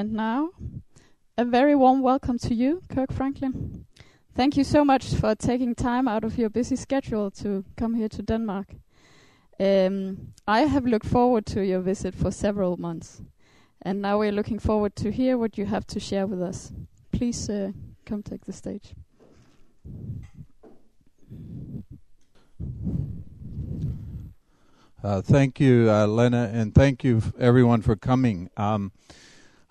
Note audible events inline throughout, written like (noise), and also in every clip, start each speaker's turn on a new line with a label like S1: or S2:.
S1: And now, a very warm welcome to you, Kirk Franklin. Thank you so much for taking time out of your busy schedule to come here to Denmark. Um, I have looked forward to your visit for several months, and now we're looking forward to hear what you have to share with us. Please uh, come take the stage.
S2: Uh, thank you, uh, Lena, and thank you everyone for coming. Um,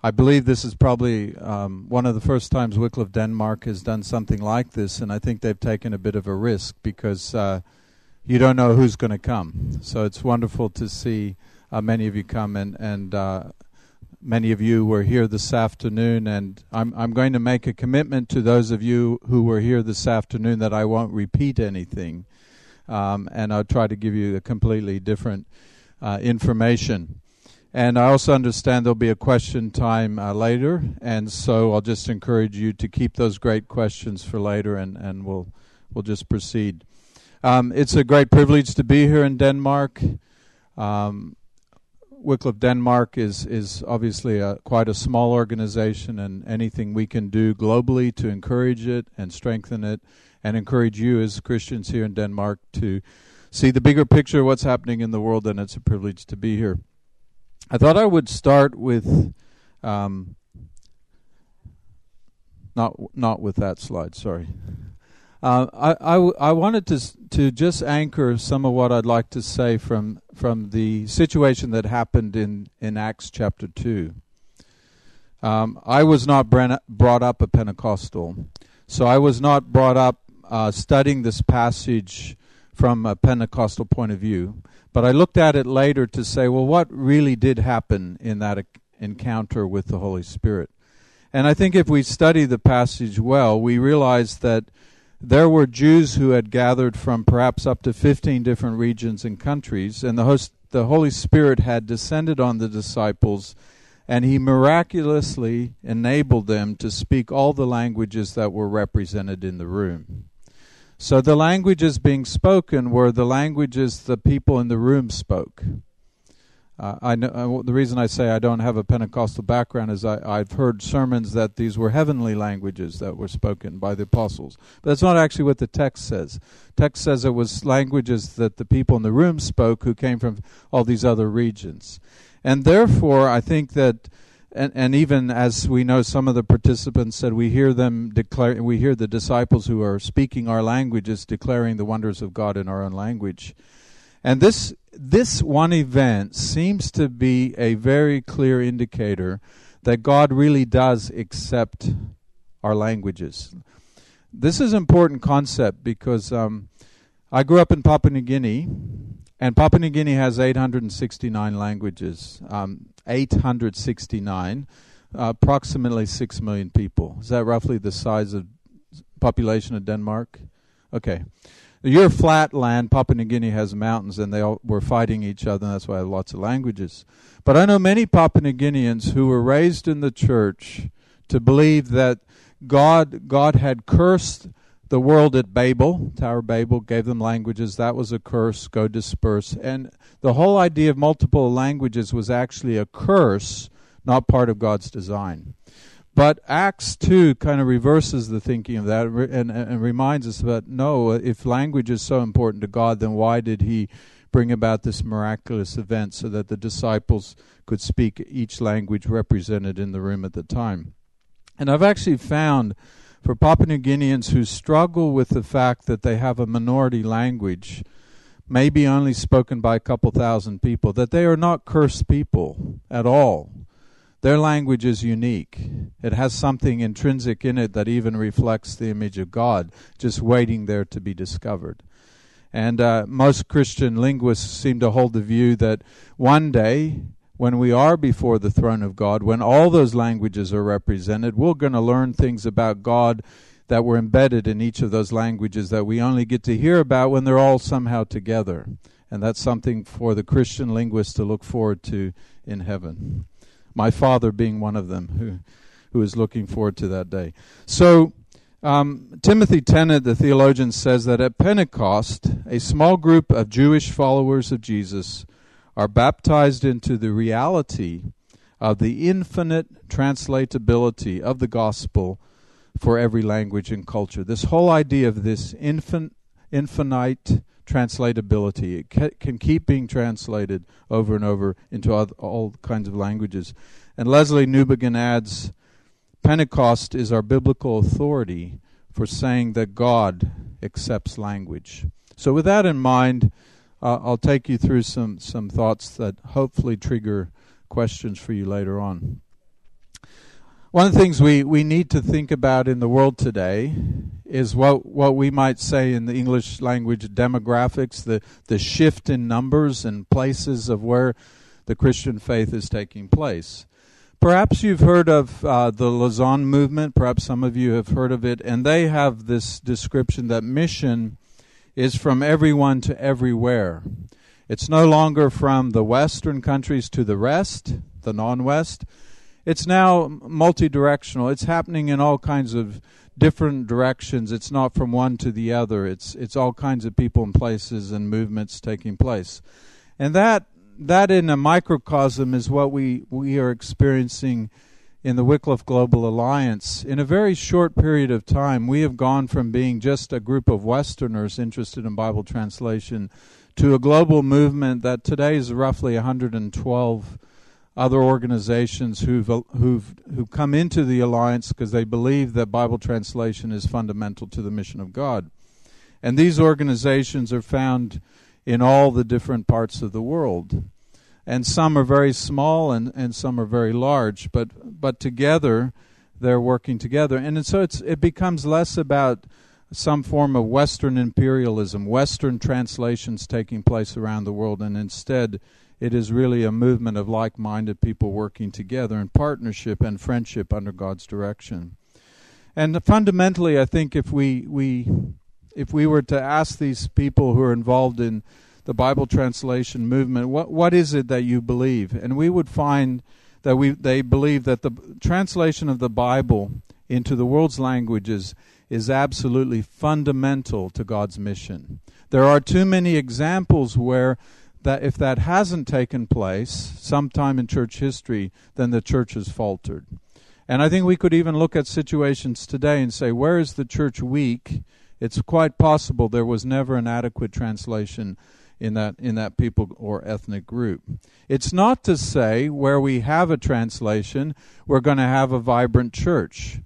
S2: I believe this is probably um, one of the first times Wycliffe Denmark has done something like this, and I think they've taken a bit of a risk because uh, you don't know who's going to come. So it's wonderful to see uh, many of you come, and, and uh, many of you were here this afternoon. And I'm I'm going to make a commitment to those of you who were here this afternoon that I won't repeat anything um, and I'll try to give you a completely different uh, information. And I also understand there'll be a question time uh, later, and so I'll just encourage you to keep those great questions for later, and, and we'll we'll just proceed. Um, it's a great privilege to be here in Denmark. Um, Wycliffe Denmark is is obviously a, quite a small organization, and anything we can do globally to encourage it and strengthen it and encourage you as Christians here in Denmark to see the bigger picture of what's happening in the world, and it's a privilege to be here. I thought I would start with, um, not not with that slide. Sorry. Uh, I, I, I wanted to to just anchor some of what I'd like to say from from the situation that happened in, in Acts chapter two. Um, I was not brought up a Pentecostal, so I was not brought up uh, studying this passage from a Pentecostal point of view, but I looked at it later to say, well, what really did happen in that encounter with the Holy Spirit? And I think if we study the passage well, we realize that there were Jews who had gathered from perhaps up to 15 different regions and countries, and the, host, the Holy Spirit had descended on the disciples and he miraculously enabled them to speak all the languages that were represented in the room. So the languages being spoken were the languages the people in the room spoke. Uh, I know uh, the reason I say I don't have a Pentecostal background is I, I've heard sermons that these were heavenly languages that were spoken by the apostles, but that's not actually what the text says. Text says it was languages that the people in the room spoke who came from all these other regions, and therefore I think that and, and even as we know, some of the participants said we hear them declare, we hear the disciples who are speaking our languages declaring the wonders of God in our own language. And this this one event seems to be a very clear indicator that God really does accept our languages. This is an important concept because um, I grew up in Papua New Guinea, and Papua New Guinea has 869 languages. Um, 869, uh, approximately 6 million people. Is that roughly the size of population of Denmark? Okay. You're flat land. Papua New Guinea has mountains, and they all were fighting each other, and that's why I have lots of languages. But I know many Papua New Guineans who were raised in the church to believe that God God had cursed the world at Babel, Tower Babel, gave them languages. That was a curse. Go disperse. And the whole idea of multiple languages was actually a curse, not part of God's design. But Acts 2 kind of reverses the thinking of that and, and reminds us that no, if language is so important to God, then why did He bring about this miraculous event so that the disciples could speak each language represented in the room at the time? And I've actually found for Papua New Guineans who struggle with the fact that they have a minority language, maybe only spoken by a couple thousand people, that they are not cursed people at all. Their language is unique. It has something intrinsic in it that even reflects the image of God, just waiting there to be discovered. And uh, most Christian linguists seem to hold the view that one day when we are before the throne of God, when all those languages are represented, we're going to learn things about God that were embedded in each of those languages that we only get to hear about when they're all somehow together. And that's something for the Christian linguist to look forward to in heaven. My father being one of them who who is looking forward to that day. So um, Timothy Tennant, the theologian, says that at Pentecost, a small group of Jewish followers of Jesus are baptized into the reality of the infinite translatability of the gospel for every language and culture. This whole idea of this infin- infinite translatability, it can keep being translated over and over into all, all kinds of languages. And Lesslie Newbigin adds Pentecost is our biblical authority for saying that God accepts language. So, with that in mind, uh, I'll take you through some, some thoughts that hopefully trigger questions for you later on. One of the things we, we need to think about in the world today is what what we might say in the English language demographics, the, the shift in numbers and places of where the Christian faith is taking place. Perhaps you've heard of uh, the Lausanne movement. Perhaps some of you have heard of it, and they have this description that mission is from everyone to everywhere. It's no longer from the Western countries to the rest, the non West. It's now multi directional. It's happening in all kinds of different directions. It's not from one to the other. It's it's all kinds of people and places and movements taking place. And that that in a microcosm is what we, we are experiencing in the Wycliffe Global Alliance. In a very short period of time, we have gone from being just a group of Westerners interested in Bible translation to a global movement that today is roughly 112 other organizations who've who've who come into the alliance because they believe that Bible translation is fundamental to the mission of God. And these organizations are found in all the different parts of the world and some are very small and, and some are very large, but but together they're working together, and so it's it becomes less about some form of Western imperialism, Western translations taking place around the world, and instead it is really a movement of like-minded people working together in partnership and friendship under God's direction. And fundamentally, I think if we we if we were to ask these people who are involved in the Bible translation movement, what what is it that you believe? And we would find that we they believe that the translation of the Bible into the world's languages is absolutely fundamental to God's mission. There are too many examples where that if that hasn't taken place sometime in church history, then the church has faltered. And I think we could even look at situations today and say, where is the church weak? It's quite possible there was never an adequate translation in that in that people or ethnic group. It's not to say where we have a translation we're going to have a vibrant church.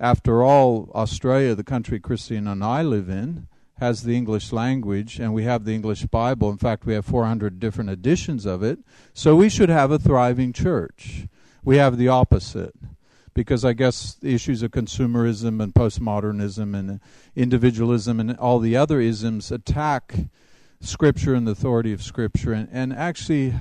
S2: After all, Australia, the country Christian and I live in, has the English language and we have the English Bible. In fact, we have 400 different editions of it. So we should have a thriving church. We have the opposite because I guess the issues of consumerism and postmodernism and individualism and all the other isms attack Scripture and the authority of Scripture, and, and actually,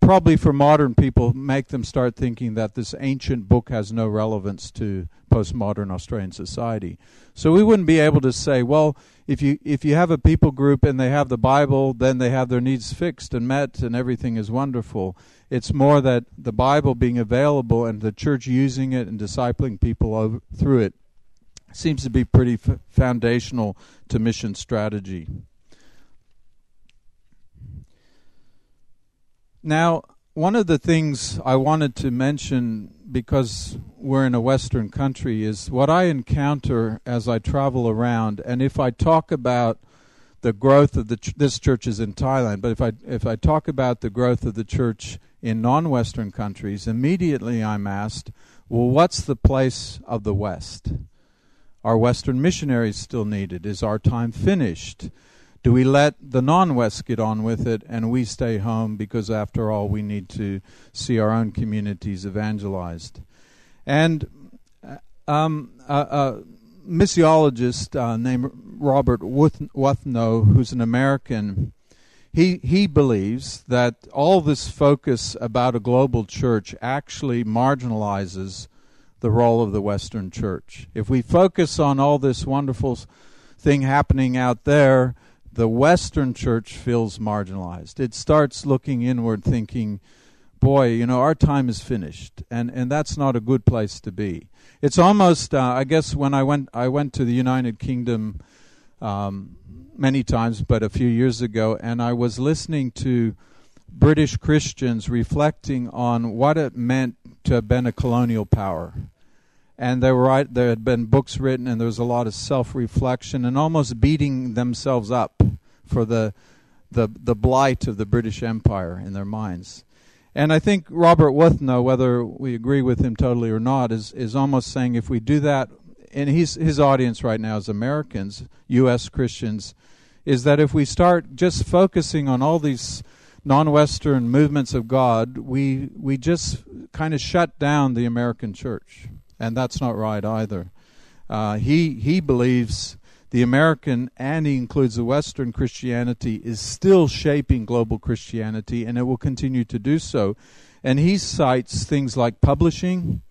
S2: probably for modern people, make them start thinking that this ancient book has no relevance to postmodern Australian society. So we wouldn't be able to say, well, if you if you have a people group and they have the Bible, then they have their needs fixed and met, and everything is wonderful. It's more that the Bible being available and the church using it and discipling people over, through it seems to be pretty f- foundational to mission strategy. Now, one of the things I wanted to mention because we're in a Western country is what I encounter as I travel around, and if I talk about the growth of the ch- this church is in Thailand, but if I if I talk about the growth of the church in non-Western countries, immediately I'm asked, well, what's the place of the West? Are Western missionaries still needed? Is our time finished? Do we let the non West get on with it and we stay home because, after all, we need to see our own communities evangelized? And uh, um, a, a missiologist uh, named Robert Wuthnow, who's an American, he, he believes that all this focus about a global church actually marginalizes the role of the Western church. If we focus on all this wonderful thing happening out there, the Western church feels marginalized. It starts looking inward, thinking, boy, you know, our time is finished, and and that's not a good place to be. It's almost, uh, I guess, when I went I went to the United Kingdom um, many times, but a few years ago, and I was listening to British Christians reflecting on what it meant to have been a colonial power. And they were there had been books written, and there was a lot of self reflection and almost beating themselves up for the, the, the blight of the British Empire in their minds. And I think Robert Wuthnow, whether we agree with him totally or not, is, is almost saying if we do that, and he's, his audience right now is Americans, U.S. Christians, is that if we start just focusing on all these non-Western movements of God, we we just kind of shut down the American church, and that's not right either. Uh, he he believes the American and he includes the Western Christianity is still shaping global Christianity, and it will continue to do so. And he cites things like publishing,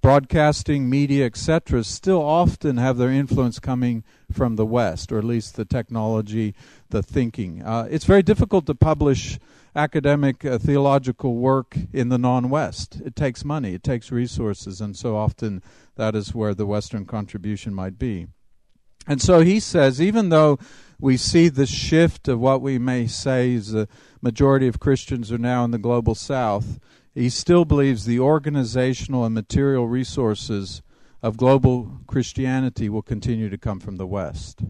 S2: broadcasting, media, etc., still often have their influence coming from the West, or at least the technology, the thinking. Uh, it's very difficult to publish academic uh, theological work in the non West. It takes money, it takes resources, and so often that is where the Western contribution might be. And so he says, even though we see the shift of what we may say is the majority of Christians are now in the global south, he still believes the organizational and material resources of global Christianity will continue to come from the West,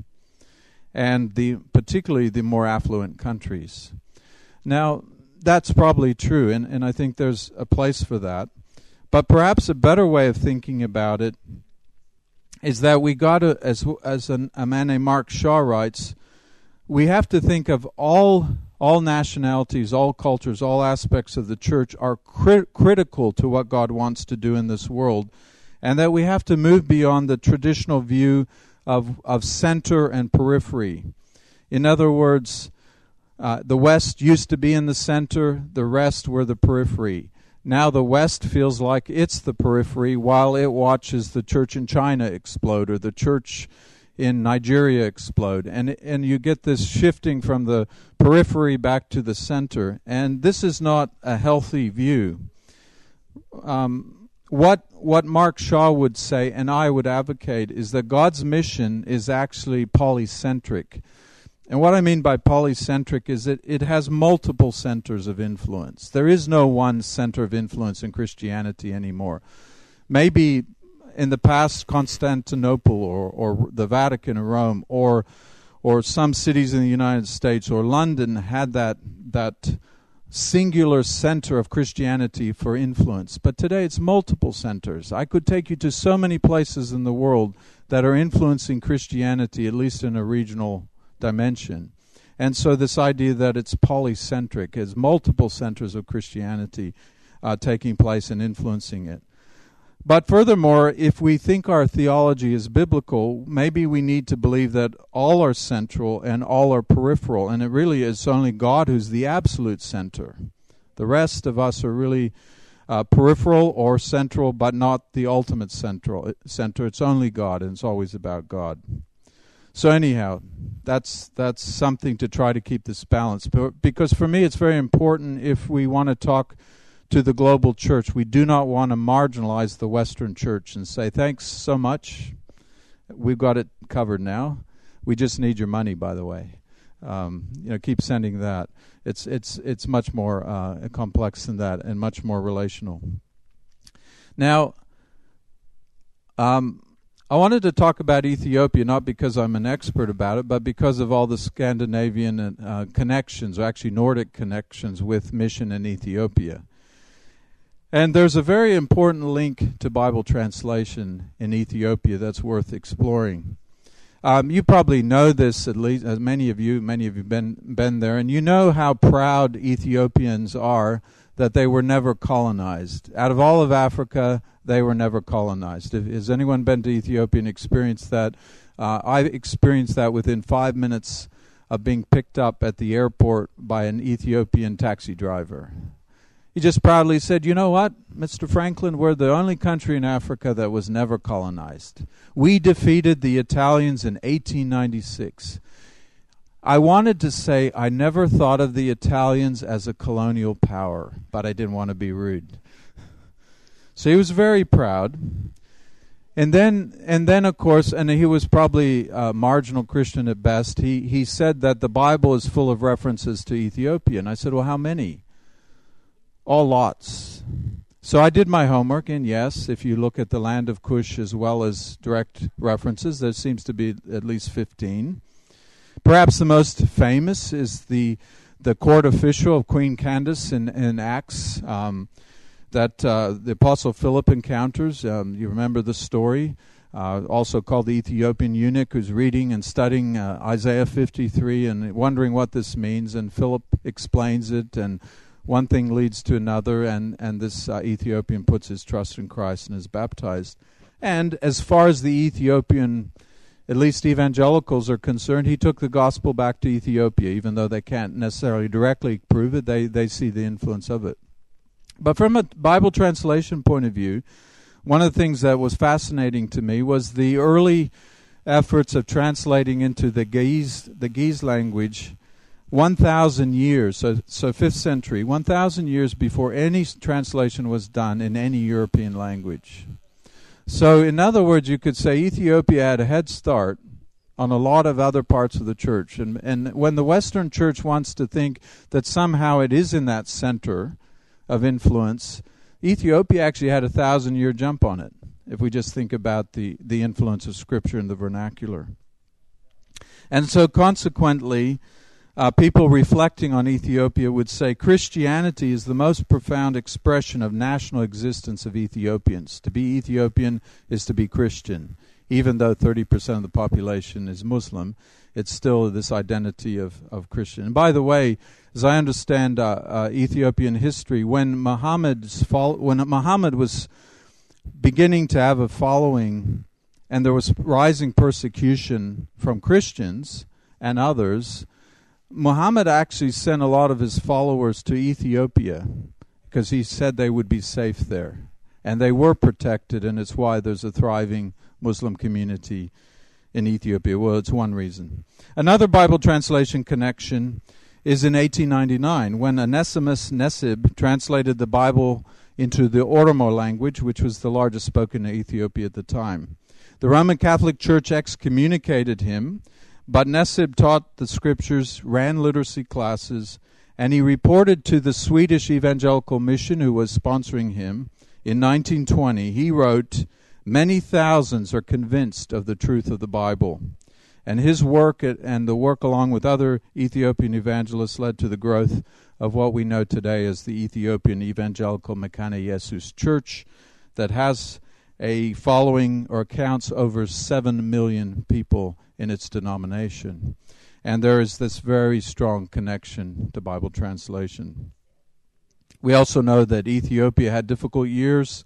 S2: and the particularly the more affluent countries. Now, that's probably true, and, and I think there's a place for that. But perhaps a better way of thinking about it is that we got to, as as an, a man named Mark Shaw writes, we have to think of all all nationalities, all cultures, all aspects of the church are cri- critical to what God wants to do in this world, and that we have to move beyond the traditional view of, of center and periphery. In other words, uh, the West used to be in the center, the rest were the periphery. Now the West feels like it's the periphery while it watches the church in China explode or the church in Nigeria explode. And, and you get this shifting from the periphery back to the center. And this is not a healthy view. Um, what, what Mark Shaw would say, and I would advocate, is that God's mission is actually polycentric. And what I mean by polycentric is that it has multiple centers of influence. There is no one center of influence in Christianity anymore. Maybe in the past Constantinople or, or the Vatican or Rome or or some cities in the United States or London had that that singular center of Christianity for influence. But today it's multiple centers. I could take you to so many places in the world that are influencing Christianity, at least in a regional dimension. And so this idea that it's polycentric is multiple centers of Christianity uh, taking place and influencing it. But furthermore, if we think our theology is biblical, maybe we need to believe that all are central and all are peripheral, and it really is only God who's the absolute center. The rest of us are really uh, peripheral or central, but not the ultimate central center. It's only God, and it's always about God. So anyhow, that's that's something to try to keep this balance. But Because for me, it's very important if we want to talk to the global church. We do not want to marginalize the Western church and say, thanks so much. We've got it covered now. We just need your money, by the way. Um, you know, keep sending that. It's it's it's much more uh, complex than that and much more relational. Now, um, I wanted to talk about Ethiopia not because I'm an expert about it, but because of all the Scandinavian uh, connections, or actually Nordic connections with mission in Ethiopia. And there's a very important link to Bible translation in Ethiopia that's worth exploring. Um, you probably know this, at least as many of you, many of you been been there, and you know how proud Ethiopians are that they were never colonized. Out of all of Africa, they were never colonized. has anyone been to Ethiopia and experienced that? Uh, I experienced that within five minutes of being picked up at the airport by an Ethiopian taxi driver. He just proudly said, You know what, Mr. Franklin, we're the only country in Africa that was never colonized. We defeated the Italians in 1896. I wanted to say I never thought of the Italians as a colonial power, but I didn't want to be rude. So he was very proud. And then, and then, of course, and he was probably a marginal Christian at best. He he said that the Bible is full of references to Ethiopia, and I said, "Well, how many?" all lots. So I did my homework, and yes, if you look at the land of Cush as well as direct references, there seems to be at least 15. Perhaps the most famous is the the court official of Queen Candace in, in Acts um, that uh, the Apostle Philip encounters. Um, you remember the story, uh, also called the Ethiopian eunuch, who's reading and studying uh, Isaiah 53 and wondering what this means. And Philip explains it, and one thing leads to another, and, and this uh, Ethiopian puts his trust in Christ and is baptized. And as far as the Ethiopian at least evangelicals are concerned, he took the gospel back to Ethiopia, even though they can't necessarily directly prove it, they, they see the influence of it. But from a Bible translation point of view, one of the things that was fascinating to me was the early efforts of translating into the Ge'ez, the Ge'ez language 1,000 years, so, so 5th century, 1,000 years before any translation was done in any European language. So, in other words, you could say Ethiopia had a head start on a lot of other parts of the church. And, and when the Western church wants to think that somehow it is in that center of influence, Ethiopia actually had a thousand year jump on it, if we just think about the, the influence of Scripture in the vernacular. And so, consequently, uh, people reflecting on Ethiopia would say Christianity is the most profound expression of national existence of Ethiopians. To be Ethiopian is to be Christian. Even though 30% of the population is Muslim, it's still this identity of, of Christian. And by the way, as I understand uh, uh, Ethiopian history, when Muhammad's when Muhammad was beginning to have a following and there was rising persecution from Christians and others, Muhammad actually sent a lot of his followers to Ethiopia because he said they would be safe there. And they were protected, and it's why there's a thriving Muslim community in Ethiopia. Well, it's one reason. Another Bible translation connection is in 1899 when Onesimus Nesib translated the Bible into the Oromo language, which was the largest spoken in Ethiopia at the time. The Roman Catholic Church excommunicated him but Nesib taught the scriptures, ran literacy classes, and he reported to the Swedish Evangelical Mission, who was sponsoring him, in 1920. He wrote, Many thousands are convinced of the truth of the Bible. And his work and the work along with other Ethiopian evangelists led to the growth of what we know today as the Ethiopian Evangelical Mekane Yesus Church that has a following or counts over 7 million people in its denomination. And there is this very strong connection to Bible translation. We also know that Ethiopia had difficult years.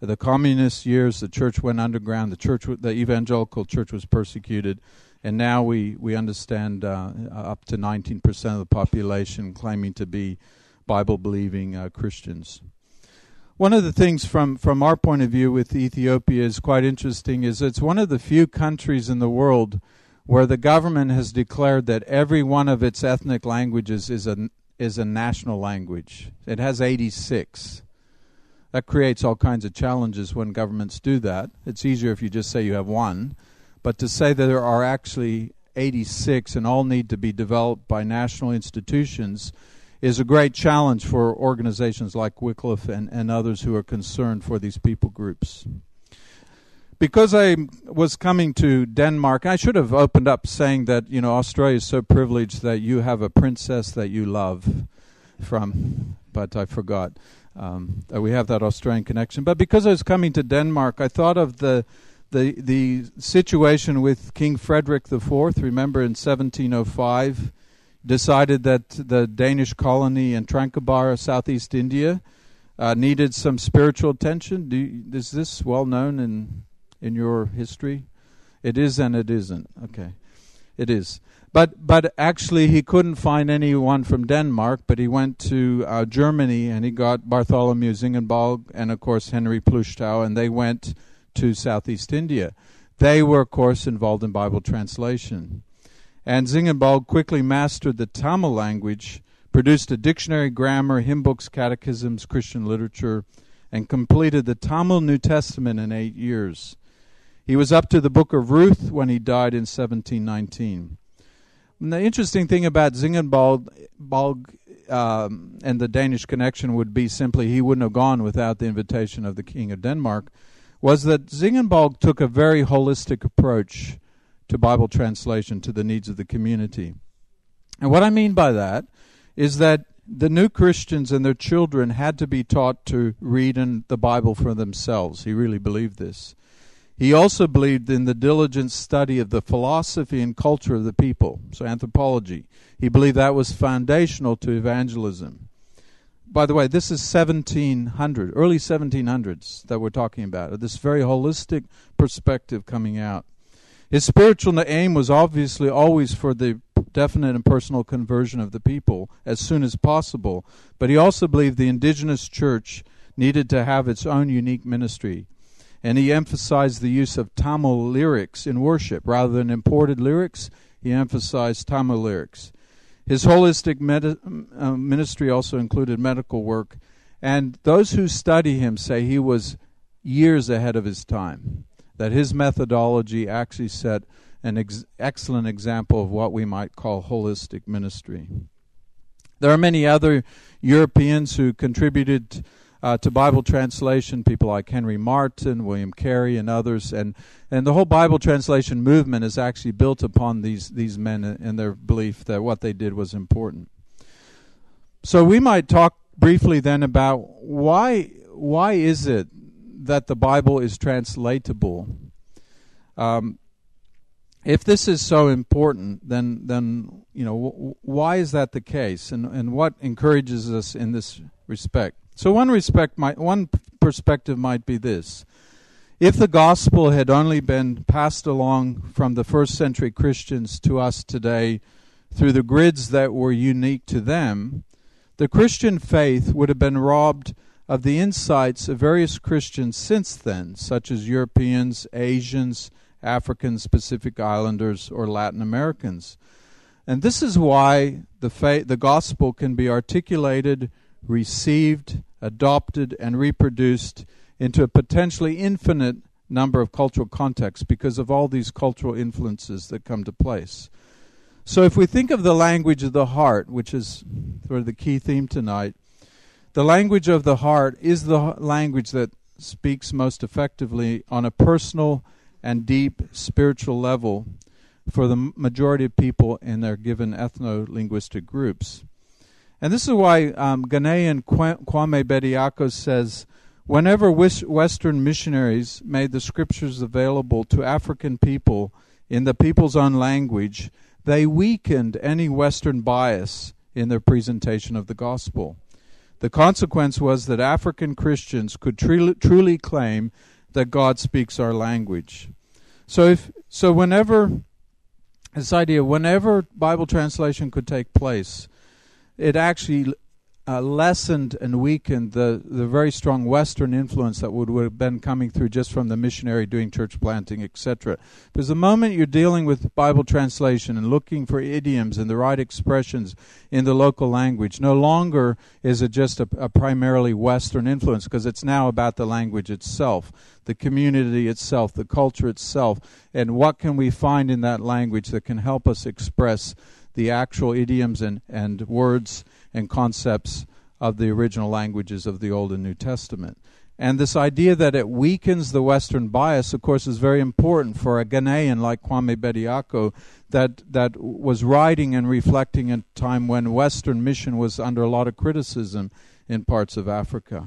S2: The communist years, the church went underground. The church, the evangelical church, was persecuted, and now we we understand uh, up to 19% of the population claiming to be Bible-believing uh, Christians. One of the things from, from our point of view with Ethiopia is quite interesting is it's one of the few countries in the world where the government has declared that every one of its ethnic languages is a, is a national language. It has 86. That creates all kinds of challenges when governments do that. It's easier if you just say you have one. But to say that there are actually 86 and all need to be developed by national institutions is a great challenge for organizations like Wycliffe and, and others who are concerned for these people groups. Because I was coming to Denmark, I should have opened up saying that, you know, Australia is so privileged that you have a princess that you love from, but I forgot. Um, that we have that Australian connection. But because I was coming to Denmark, I thought of the the the situation with King Frederick IV. Remember in 1705, decided that the Danish colony in Tranquebar, southeast India, uh, needed some spiritual attention. You, is this well known in in your history? It is and it isn't. Okay, it is. But but actually, he couldn't find anyone from Denmark. But he went to uh, Germany and he got Bartholomew Ziegenbalg and of course Henry Plütschau, and they went to southeast India. They were, of course, involved in Bible translation and Ziegenbalg quickly mastered the Tamil language, produced a dictionary, grammar, hymn books, catechisms, Christian literature, and completed the Tamil New Testament in eight years. He was up to the book of Ruth when he died in 1719. And the interesting thing about Ziegenbalg um, and the Danish connection would be simply he wouldn't have gone without the invitation of the King of Denmark, was that Ziegenbalg took a very holistic approach to Bible translation to the needs of the community. And what I mean by that is that the new Christians and their children had to be taught to read in the Bible for themselves. He really believed this. He also believed in the diligent study of the philosophy and culture of the people, so anthropology. He believed that was foundational to evangelism. By the way, this is 1700, early 1700s that we're talking about, this very holistic perspective coming out. His spiritual aim was obviously always for the definite and personal conversion of the people as soon as possible, but he also believed the indigenous church needed to have its own unique ministry. And he emphasized the use of Tamil lyrics in worship. Rather than imported lyrics, he emphasized Tamil lyrics. His holistic med- uh, ministry also included medical work, and those who study him say he was years ahead of his time, that his methodology actually set an ex- excellent example of what we might call holistic ministry. There are many other Europeans who contributed uh, to Bible translation, people like Henry Martyn, William Carey, and others, and and the whole Bible translation movement is actually built upon these these men and their belief that what they did was important. So we might talk briefly then about why why is it that the Bible is translatable? Um, if this is so important, then then you know w- why is that the case, and and what encourages us in this respect? So one respect might one perspective might be this: if the gospel had only been passed along from the first century Christians to us today through the grids that were unique to them, the Christian faith would have been robbed of the insights of various Christians since then, such as Europeans, Asians Africans, Pacific Islanders, or Latin Americans. And this is why the, the gospel can be articulated, received, adopted, and reproduced into a potentially infinite number of cultural contexts because of all these cultural influences that come to place. So, if we think of the language of the heart, which is sort of the key theme tonight, the language of the heart is the language that speaks most effectively on a personal and deep spiritual level for the majority of people in their given ethno linguistic groups. And this is why um, Ghanaian Kwame Bediako says whenever Western missionaries made the scriptures available to African people in the people's own language, they weakened any Western bias in their presentation of the gospel. The consequence was that African Christians could truly, truly claim that God speaks our language. So if so whenever this idea whenever Bible translation could take place, it actually uh, lessened and weakened the, the very strong Western influence that would, would have been coming through just from the missionary doing church planting, etc. Because the moment you're dealing with Bible translation and looking for idioms and the right expressions in the local language, no longer is it just a, a primarily Western influence because it's now about the language itself, the community itself, the culture itself, and what can we find in that language that can help us express the actual idioms and, and words and concepts of the original languages of the Old and New Testament. And this idea that it weakens the Western bias, of course, is very important for a Ghanaian like Kwame Bediako that, that was writing and reflecting in a time when Western mission was under a lot of criticism in parts of Africa.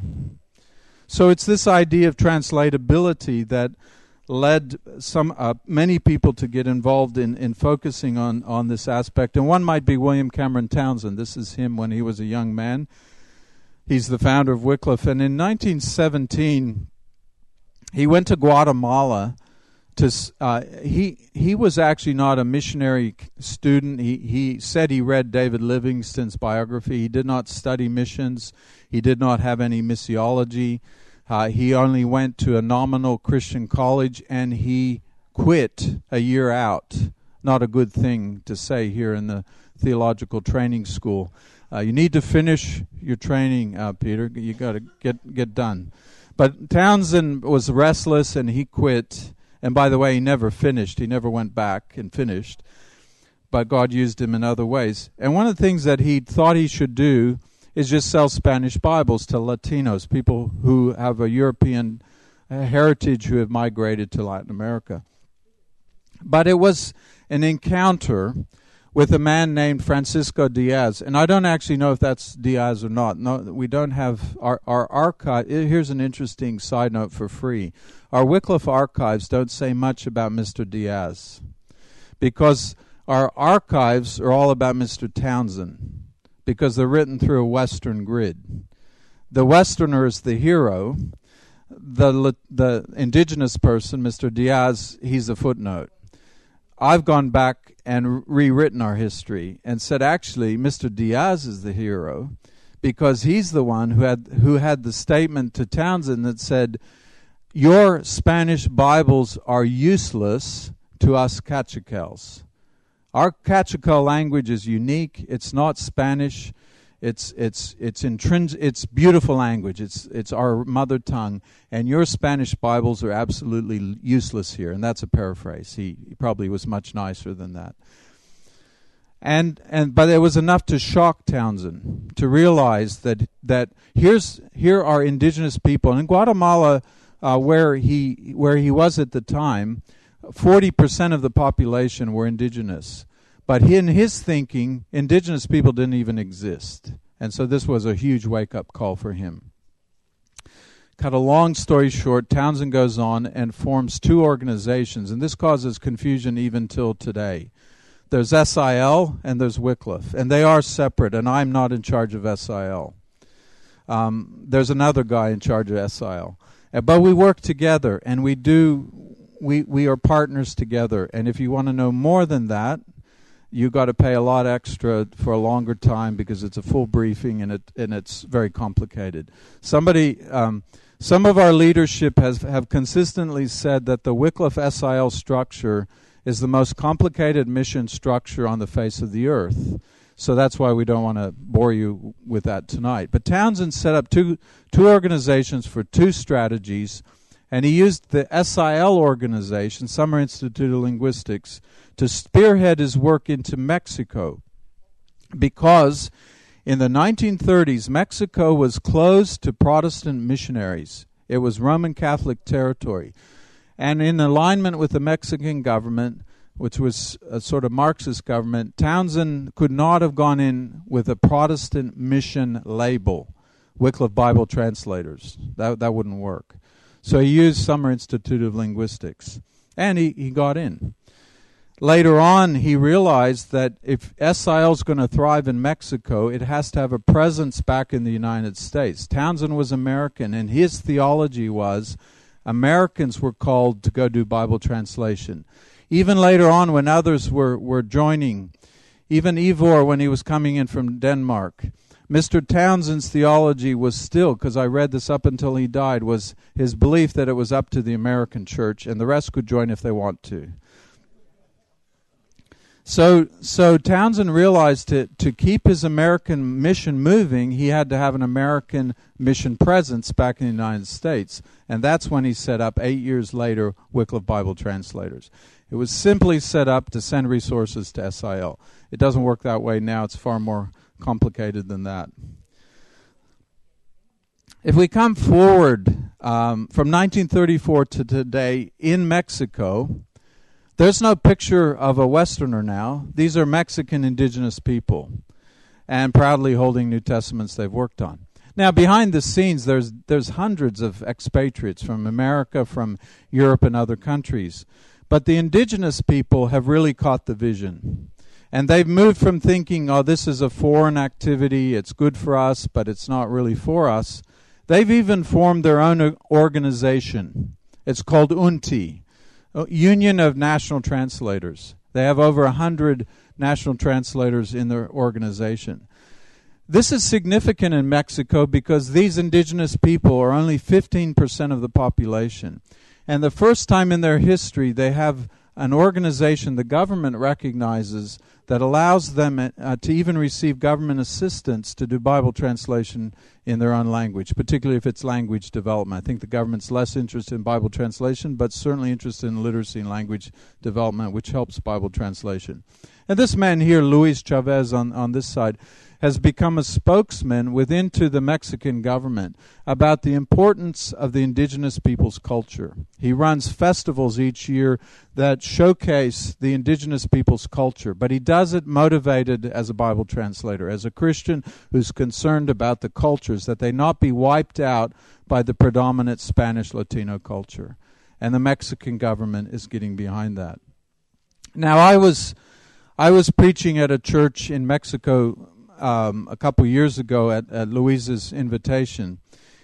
S2: So it's this idea of translatability that led some uh, many people to get involved in, in focusing on, on this aspect. And one might be William Cameron Townsend. This is him when he was a young man. He's the founder of Wycliffe. And in 1917, he went to Guatemala to uh, he he was actually not a missionary student. He he said he read David Livingstone's biography. He did not study missions. He did not have any missiology. Uh, he only went to a nominal Christian college and he quit a year out. Not a good thing to say here in the theological training school. Uh, you need to finish your training, uh, Peter. You got to get get done. But Townsend was restless and he quit. And by the way, he never finished. He never went back and finished. but God used him in other ways. And one of the things that he thought he should do is just sell Spanish Bibles to Latinos, people who have a European uh, heritage who have migrated to Latin America. But it was an encounter with a man named Francisco Diaz, and I don't actually know if that's Diaz or not. No, we don't have our our archive. Here's an interesting side note for free: our Wycliffe archives don't say much about Mr. Diaz, because our archives are all about Mr. Townsend, because they're written through a Western grid. The Westerner is the hero. The the indigenous person, Mr. Diaz, he's a footnote. I've gone back and rewritten our history and said actually Mr. Diaz is the hero because he's the one who had who had the statement to Townsend that said your Spanish Bibles are useless to us Kaqchikels. Our Kaqchikel language is unique. It's not Spanish. It's it's it's intrinsic. It's beautiful language. It's it's our mother tongue. And your Spanish Bibles are absolutely useless here. And that's a paraphrase. He, he probably was much nicer than that. And and but it was enough to shock Townsend to realize that that here's here are indigenous people and in Guatemala, uh, where he where he was at the time, forty percent of the population were indigenous. But in his thinking, indigenous people didn't even exist. And so this was a huge wake up call for him. Cut a long story short, Townsend goes on and forms two organizations, and this causes confusion even till today. There's SIL and there's Wycliffe, and they are separate, and I'm not in charge of SIL. Um, there's another guy in charge of SIL. Uh, but we work together, and we do, we, we are partners together. And if you want to know more than that, you got to pay a lot extra for a longer time because it's a full briefing and it and it's very complicated. Somebody, um, some of our leadership has have consistently said that the Wycliffe SIL structure is the most complicated mission structure on the face of the earth. So that's why we don't want to bore you with that tonight. But Townsend set up two two organizations for two strategies, and he used the SIL organization, Summer Institute of Linguistics to spearhead his work into Mexico because in the 1930s, Mexico was closed to Protestant missionaries. It was Roman Catholic territory. And in alignment with the Mexican government, which was a sort of Marxist government, Townsend could not have gone in with a Protestant mission label, Wycliffe Bible translators. That, that wouldn't work. So he used Summer Institute of Linguistics. And he, he got in. Later on, he realized that if SIL is going to thrive in Mexico, it has to have a presence back in the United States. Townsend was American, and his theology was Americans were called to go do Bible translation. Even later on, when others were, were joining, even Ivor, when he was coming in from Denmark, Mr. Townsend's theology was still, because I read this up until he died, was his belief that it was up to the American church, and the rest could join if they want to. So, so Townsend realized to, to keep his American mission moving, he had to have an American mission presence back in the United States. And that's when he set up, eight years later, Wycliffe Bible Translators. It was simply set up to send resources to SIL. It doesn't work that way now, it's far more complicated than that. If we come forward um, from 1934 to today in Mexico, there's no picture of a Westerner now. These are Mexican indigenous people and proudly holding New Testaments they've worked on. Now, behind the scenes, there's, there's hundreds of expatriates from America, from Europe, and other countries. But the indigenous people have really caught the vision. And they've moved from thinking, oh, this is a foreign activity, it's good for us, but it's not really for us. They've even formed their own organization. It's called UNTI, Oh, Union of National Translators. They have over a hundred national translators in their organization. This is significant in Mexico because these indigenous people are only 15% of the population. And the first time in their history, they have an organization the government recognizes that allows them uh, to even receive government assistance to do Bible translation in their own language, particularly if it's language development. I think the government's less interested in Bible translation, but certainly interested in literacy and language development, which helps Bible translation. And this man here, Luis Chavez, on, on this side, has become a spokesman within to the Mexican government about the importance of the indigenous people's culture. He runs festivals each year that showcase the indigenous people's culture, but he does it motivated as a Bible translator, as a Christian who's concerned about the cultures, that they not be wiped out by the predominant Spanish Latino culture. And the Mexican government is getting behind that. Now, I was. I was preaching at a church in Mexico um, a couple years ago at, at Luis's invitation.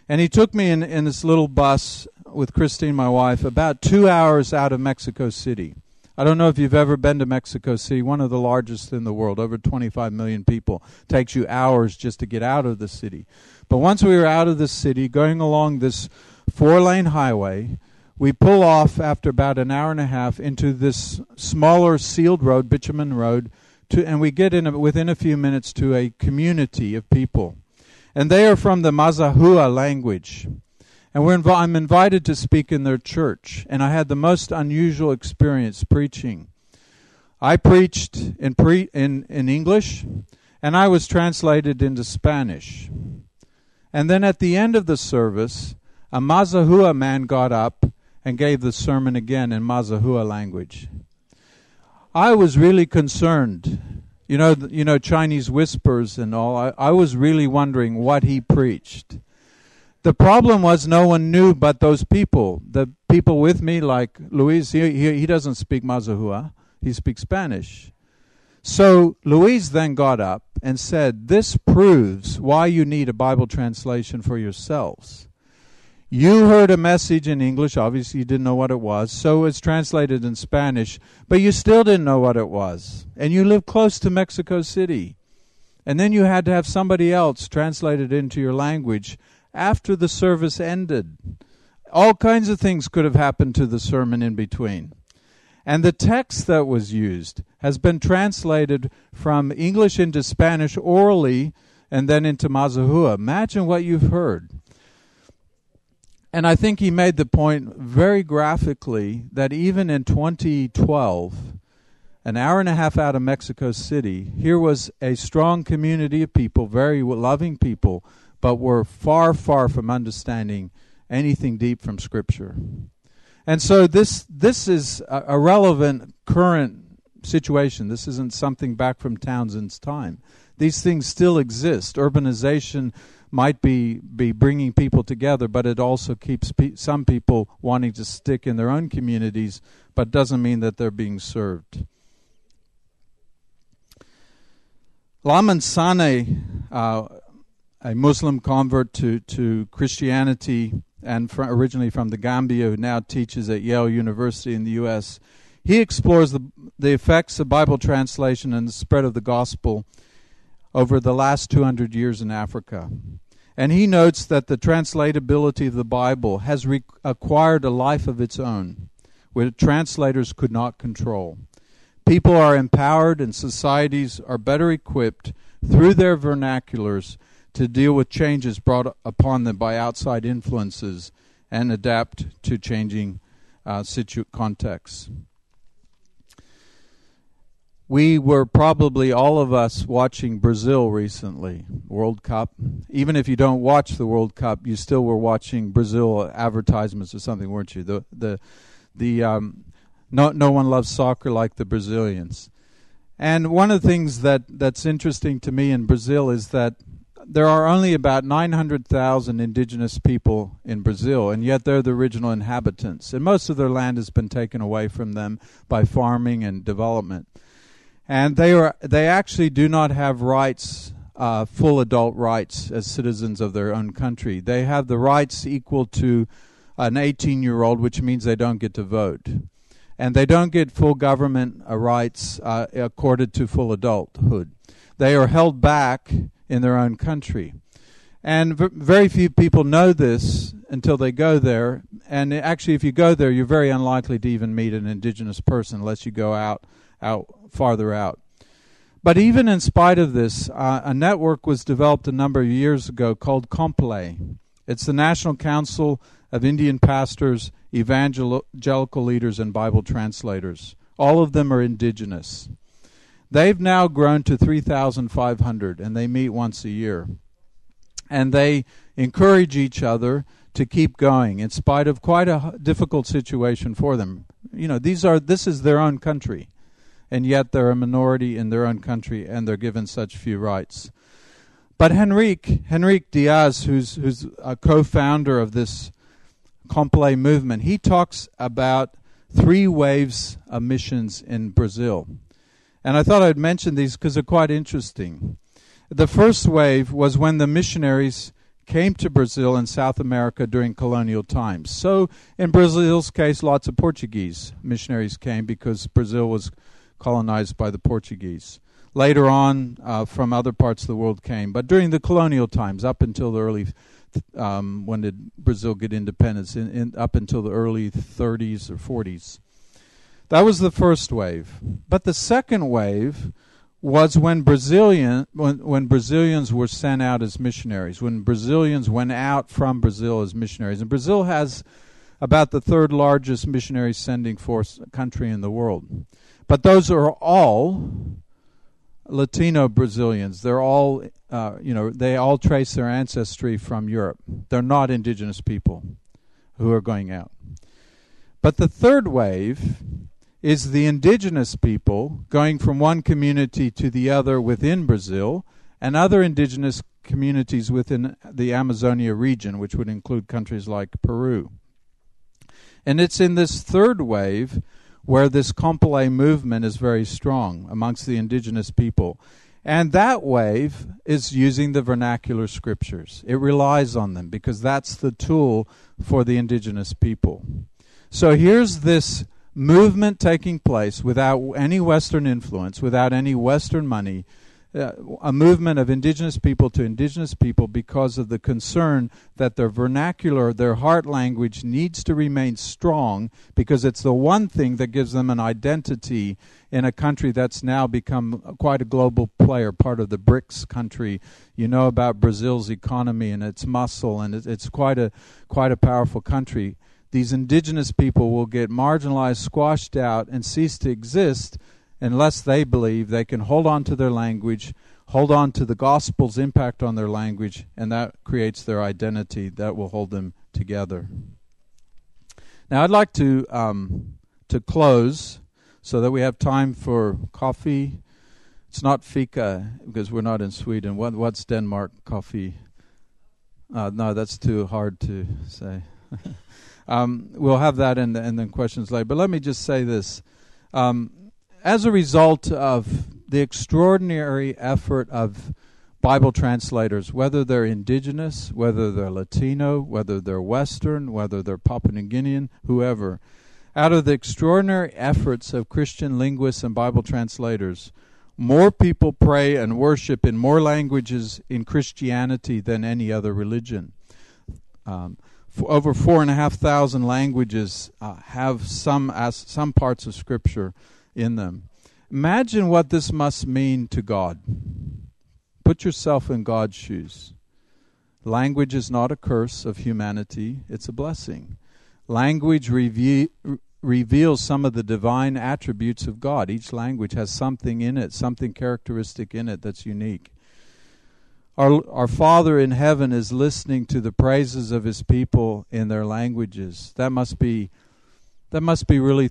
S2: And he took me in, in this little bus with Christine, my wife, about two hours out of Mexico City. I don't know if you've ever been to Mexico City, one of the largest in the world, over 25 million people. Takes you hours just to get out of the city. But once we were out of the city, going along this four lane highway, we pull off after about an hour and a half into this smaller sealed road, bitumen road, to, and we get in a, within a few minutes to a community of people. And they are from the Mazahua language. And I'm invited to speak in their church. And I had the most unusual experience preaching. I preached in, pre- in, in English, and I was translated into Spanish. And then at the end of the service, a Mazahua man got up and gave the sermon again in Mazahua language. I was really concerned. You know, you know Chinese whispers and all. I, I was really wondering what he preached. The problem was no one knew but those people. The people with me, like Luis, he, he, he doesn't speak Mazahua. He speaks Spanish. So Luis then got up and said, This proves why you need a Bible translation for yourselves. You heard a message in English, obviously you didn't know what it was, so it's translated in Spanish, but you still didn't know what it was. And you live close to Mexico City. And then you had to have somebody else translate it into your language after the service ended. All kinds of things could have happened to the sermon in between. And the text that was used has been translated from English into Spanish orally and then into Mazahua. Imagine what you've heard. And I think he made the point very graphically that even in 2012, an hour and a half out of Mexico City, here was a strong community of people, very loving people, but were far, far from understanding anything deep from Scripture. And so this this is a, a relevant current situation. This isn't something back from Townsend's time. These things still exist. Urbanization might be, be bringing people together, but it also keeps pe- some people wanting to stick in their own communities, but doesn't mean that they're being served. Lamin Sanneh, uh, a Muslim convert to, to Christianity and fr- originally from the Gambia, who now teaches at Yale University in the U.S., he explores the, the effects of Bible translation and the spread of the gospel over the last 200 years in Africa. And he notes that the translatability of the Bible has re- acquired a life of its own, which translators could not control. People are empowered and societies are better equipped through their vernaculars to deal with changes brought upon them by outside influences and adapt to changing uh, situ- contexts we were probably all of us watching Brazil recently, World Cup. Even if you don't watch the World Cup, you still were watching Brazil advertisements or something, weren't you? The the the um, no no one loves soccer like the Brazilians. And one of the things that that's interesting to me in Brazil is that there are only about 900,000 indigenous people in Brazil, and yet they're the original inhabitants. And most of their land has been taken away from them by farming and development and they are they actually do not have rights, uh, full adult rights as citizens of their own country. They have the rights equal to an 18 year old, which means they don't get to vote, and they don't get full government uh, rights uh, accorded to full adulthood. They are held back in their own country. And very few people know this, until they go there. And actually, if you go there, you're very unlikely to even meet an indigenous person unless you go out out farther out. But even in spite of this, uh, a network was developed a number of years ago called CONPLEI. It's the National Council of Indian Pastors, Evangelical Leaders, and Bible Translators. All of them are indigenous. They've now grown to 3,500, and they meet once a year. And they encourage each other to keep going in spite of quite a difficult situation for them. You know, these are this is their own country and yet they're a minority in their own country and they're given such few rights. But Henrique, Henrique Diaz, who's, who's a co founder of this CONPLEI movement, he talks about three waves of missions in Brazil. And I thought I'd mention these because they're quite interesting. The first wave was when the missionaries came to Brazil and South America during colonial times. So, in Brazil's case, lots of Portuguese missionaries came because Brazil was colonized by the Portuguese. Later on, uh, from other parts of the world came, but during the colonial times, up until the early, um, when did Brazil get independence? In, in, up until the early 30s or 40s. That was the first wave. But the second wave was when Brazilian when, when Brazilians were sent out as missionaries, when Brazilians went out from Brazil as missionaries. And Brazil has about the third largest missionary sending force country in the world. But those are all Latino Brazilians. They're all, uh, you know, they all trace their ancestry from Europe. They're not indigenous people who are going out. But the third wave is the indigenous people going from one community to the other within Brazil and other indigenous communities within the Amazonia region, which would include countries like Peru. And it's in this third wave where this CONPLEI movement is very strong amongst the indigenous people. And that wave is using the vernacular scriptures. It relies on them because that's the tool for the indigenous people. So here's this movement taking place without any Western influence, without any Western money, uh, a movement of indigenous people to indigenous people because of the concern that their vernacular, their heart language needs to remain strong because it's the one thing that gives them an identity in a country that's now become quite a global player, part of the BRICS country. You know about Brazil's economy and its muscle, and it's quite a quite a powerful country. These indigenous people will get marginalized, squashed out, and cease to exist unless they believe they can hold on to their language, hold on to the gospel's impact on their language, and that creates their identity that will hold them together. Now, I'd like to um, to close so that we have time for coffee. It's not fika because we're not in Sweden. What, what's Denmark coffee? Uh, no, that's too hard to say. (laughs) um, we'll have that and the, and then questions later. But let me just say this. Um, as a result of the extraordinary effort of Bible translators, whether they're indigenous, whether they're Latino, whether they're Western, whether they're Papua New Guinean, whoever, out of the extraordinary efforts of Christian linguists and Bible translators, more people pray and worship in more languages in Christianity than any other religion. Um, over four and a half thousand languages uh, have some as, some parts of Scripture in them. Imagine what this must mean to God. Put yourself in God's shoes. Language is not a curse of humanity, it's a blessing. Language reve- reveals some of the divine attributes of God. Each language has something in it, something characteristic in it that's unique. Our, our Father in heaven is listening to the praises of his people in their languages. That must be that must be really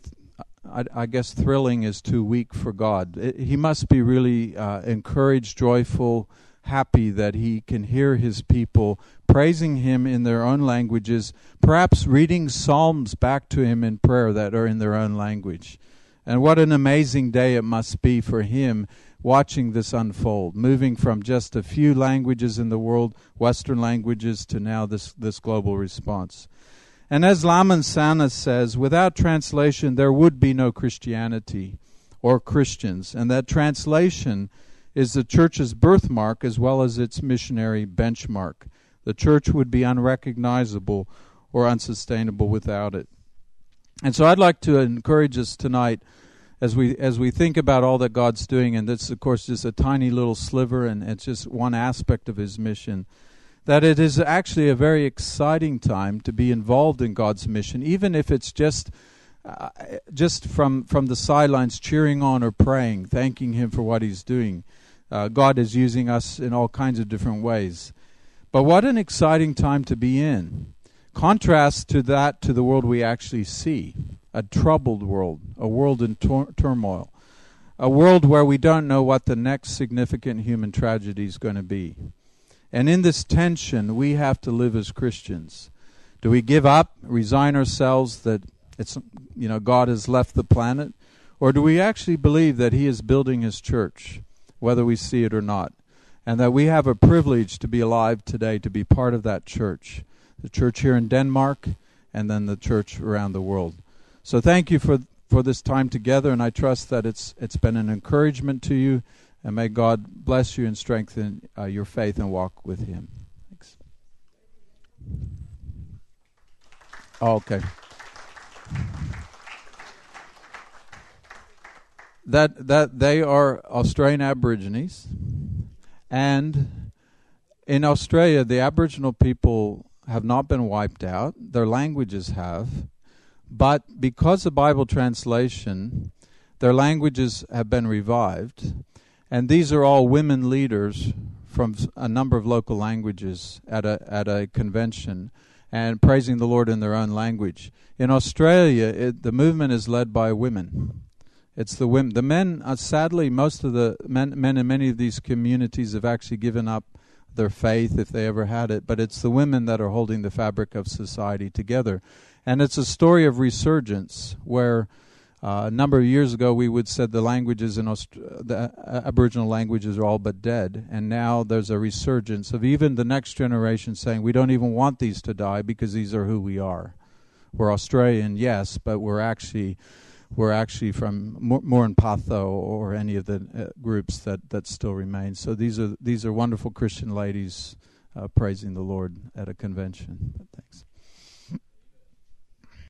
S2: I, I, guess thrilling is too weak for God. It, he must be really uh, encouraged, joyful, happy that he can hear his people praising him in their own languages, perhaps reading psalms back to him in prayer that are in their own language. And what an amazing day it must be for him watching this unfold, moving from just a few languages in the world, Western languages, to now this, this global response. And as Lamin Sanneh says, without translation, there would be no Christianity or Christians. And that translation is the church's birthmark as well as its missionary benchmark. The church would be unrecognizable or unsustainable without it. And so I'd like to encourage us tonight as we as we think about all that God's doing, and this of course just a tiny little sliver, and it's just one aspect of His mission. That it is actually a very exciting time to be involved in God's mission, even if it's just uh, just from from the sidelines, cheering on or praying, thanking Him for what He's doing. Uh, God is using us in all kinds of different ways. But what an exciting time to be in! Contrast to that to the world we actually see a troubled world, a world in turmoil, a world where we don't know what the next significant human tragedy is going to be. And in this tension, we have to live as Christians. Do we give up, resign ourselves that it's you know God has left the planet, or do we actually believe that He is building His church, whether we see it or not, and that we have a privilege to be alive today, to be part of that church, the church here in Denmark, and then the church around the world. So thank you for for this time together, and I trust that it's it's been an encouragement to you, and may God bless you and strengthen uh, your faith and walk with Him. Thanks. Oh, okay. That that they are Australian Aborigines, and in Australia, the Aboriginal people have not been wiped out. Their languages have but because of Bible translation, their languages have been revived. And these are all women leaders from a number of local languages at a, at a convention and praising the Lord in their own language. In Australia, it, the movement is led by women. It's the women. The men, uh, sadly, most of the men, men in many of these communities have actually given up their faith if they ever had it, but it's the women that are holding the fabric of society together. And it's a story of resurgence where uh, a number of years ago we would said the languages in Aust- the Aboriginal languages are all but dead, and now there's a resurgence of even the next generation saying we don't even want these to die because these are who we are. We're Australian, yes, but we're actually we're actually from Murrinh-Patha or any of the uh, groups that, that still remain. So these are these are wonderful Christian ladies uh, praising the Lord at a convention. Thanks.